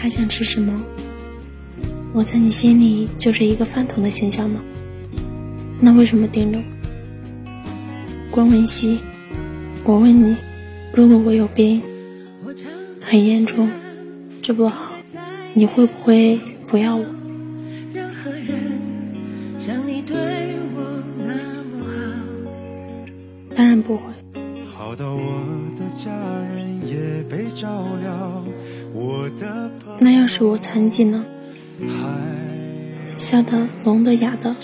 还想吃什么？我在你心里就是一个饭桶的形象吗？那为什么盯着我？关文熙，我问你，如果我有病，很严重，治不好，你会不会不要我？当然不会。那要是我残疾呢？瞎的、聋的、哑的，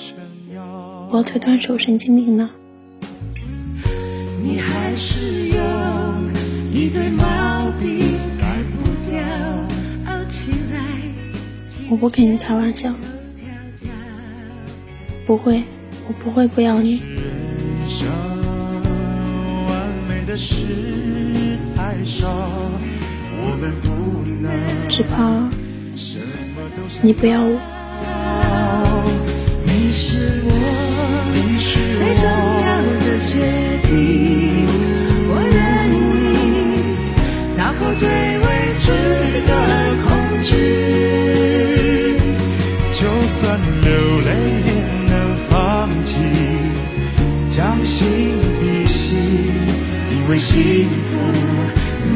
我腿断手神经病呢？我不跟你开玩笑，不会，我不会不要你。只怕你不要我。对未知的恐惧，就算流泪也能放弃，将心比心，因为幸福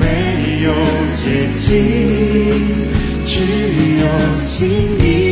没有捷径，只有经历。